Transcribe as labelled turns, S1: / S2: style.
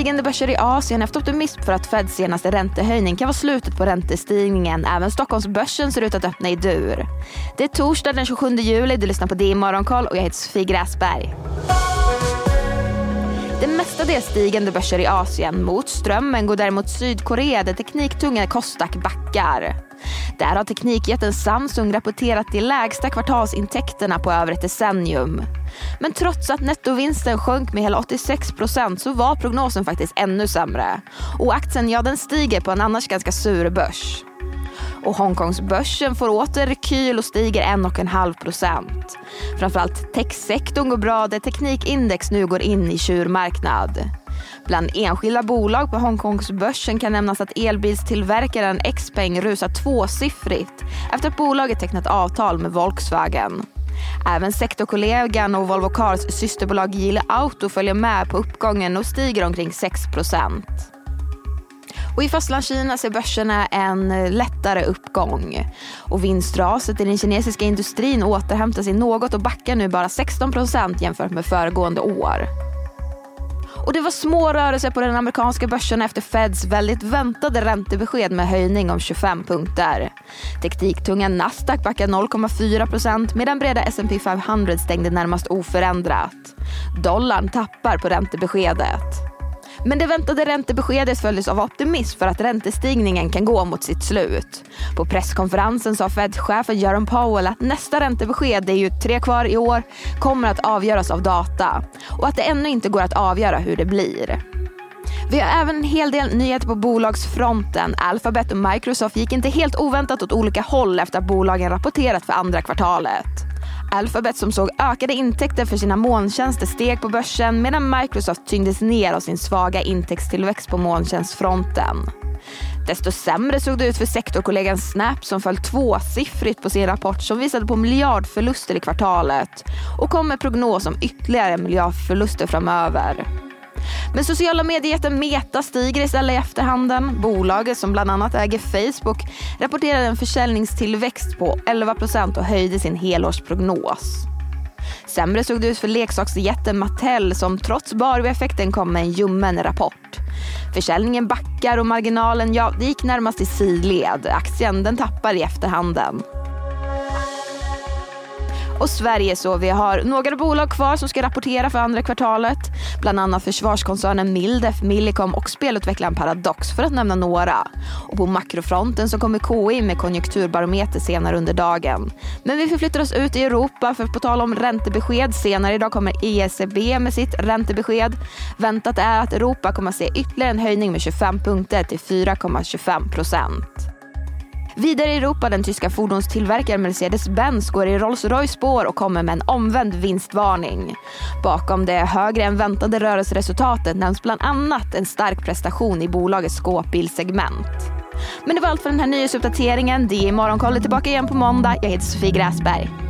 S1: stigande börser i Asien efter optimism för att Feds senaste räntehöjning kan vara slutet på räntestigningen. Även Stockholmsbörsen ser ut att öppna i dur. Det är torsdag den 27 juli, du lyssnar på DI Morgonkoll och jag heter Sofie Gräsberg. Det mestadels stigande börser i Asien. Mot strömmen går däremot Sydkorea där tekniktunga Kostak backar. Där har teknikjätten Samsung rapporterat de lägsta kvartalsintäkterna på över ett decennium. Men trots att nettovinsten sjönk med hela 86 procent så var prognosen faktiskt ännu sämre. Och aktien, ja den stiger på en annars ganska sur börs. Och Hongkongsbörsen får åter rekyl och stiger 1,5 procent. Framförallt techsektorn går bra där teknikindex nu går in i tjurmarknad. Bland enskilda bolag på Hongkongsbörsen kan nämnas att elbilstillverkaren Xpeng rusar tvåsiffrigt efter att bolaget tecknat avtal med Volkswagen. Även sektorkollegan och Volvo Cars systerbolag Geely Auto följer med på uppgången och stiger omkring 6 och I Fastlandskina ser börserna en lättare uppgång. Och vinstraset i den kinesiska industrin återhämtar sig något och backar nu bara 16% jämfört med föregående år. Och det var små rörelser på den amerikanska börsen efter Feds väldigt väntade räntebesked med höjning om 25 punkter. Tekniktunga Nasdaq backar 0,4% medan breda S&P 500 stängde närmast oförändrat. Dollarn tappar på räntebeskedet. Men det väntade räntebeskedet följdes av optimism för att räntestigningen kan gå mot sitt slut. På presskonferensen sa Fed-chefen Jerome Powell att nästa räntebesked, det är ju tre kvar i år, kommer att avgöras av data och att det ännu inte går att avgöra hur det blir. Vi har även en hel del nyheter på bolagsfronten. Alphabet och Microsoft gick inte helt oväntat åt olika håll efter att bolagen rapporterat för andra kvartalet. Alphabet som såg ökade intäkter för sina molntjänster steg på börsen medan Microsoft tyngdes ner av sin svaga intäktstillväxt på molntjänstfronten. Desto sämre såg det ut för sektorkollegan Snap som föll tvåsiffrigt på sin rapport som visade på miljardförluster i kvartalet och kom med prognos om ytterligare miljardförluster framöver. Men sociala mediejätten Meta stiger istället i efterhanden. Bolaget som bland annat äger Facebook rapporterade en försäljningstillväxt på 11% och höjde sin helårsprognos. Sämre såg det ut för leksaksjätten Mattel som trots Barbie-effekten kom med en ljummen rapport. Försäljningen backar och marginalen, ja, det gick närmast i sidled. Aktien den tappar i efterhanden och Sverige så. Vi har några bolag kvar som ska rapportera för andra kvartalet. Bland annat försvarskoncernen Mildef, Millicom och spelutvecklaren Paradox för att nämna några. Och på makrofronten så kommer KI med konjunkturbarometer senare under dagen. Men vi förflyttar oss ut i Europa för på tal om räntebesked. Senare idag kommer ECB med sitt räntebesked. Väntat är att Europa kommer att se ytterligare en höjning med 25 punkter till 4,25 procent. Vidare i Europa, den tyska fordonstillverkaren Mercedes-Benz går i Rolls-Royce spår och kommer med en omvänd vinstvarning. Bakom det högre än väntade rörelseresultatet nämns bland annat en stark prestation i bolagets skåpbilsegment. Men det var allt för den här nyhetsuppdateringen. Det är Morgonkoll tillbaka igen på måndag. Jag heter Sofie Gräsberg.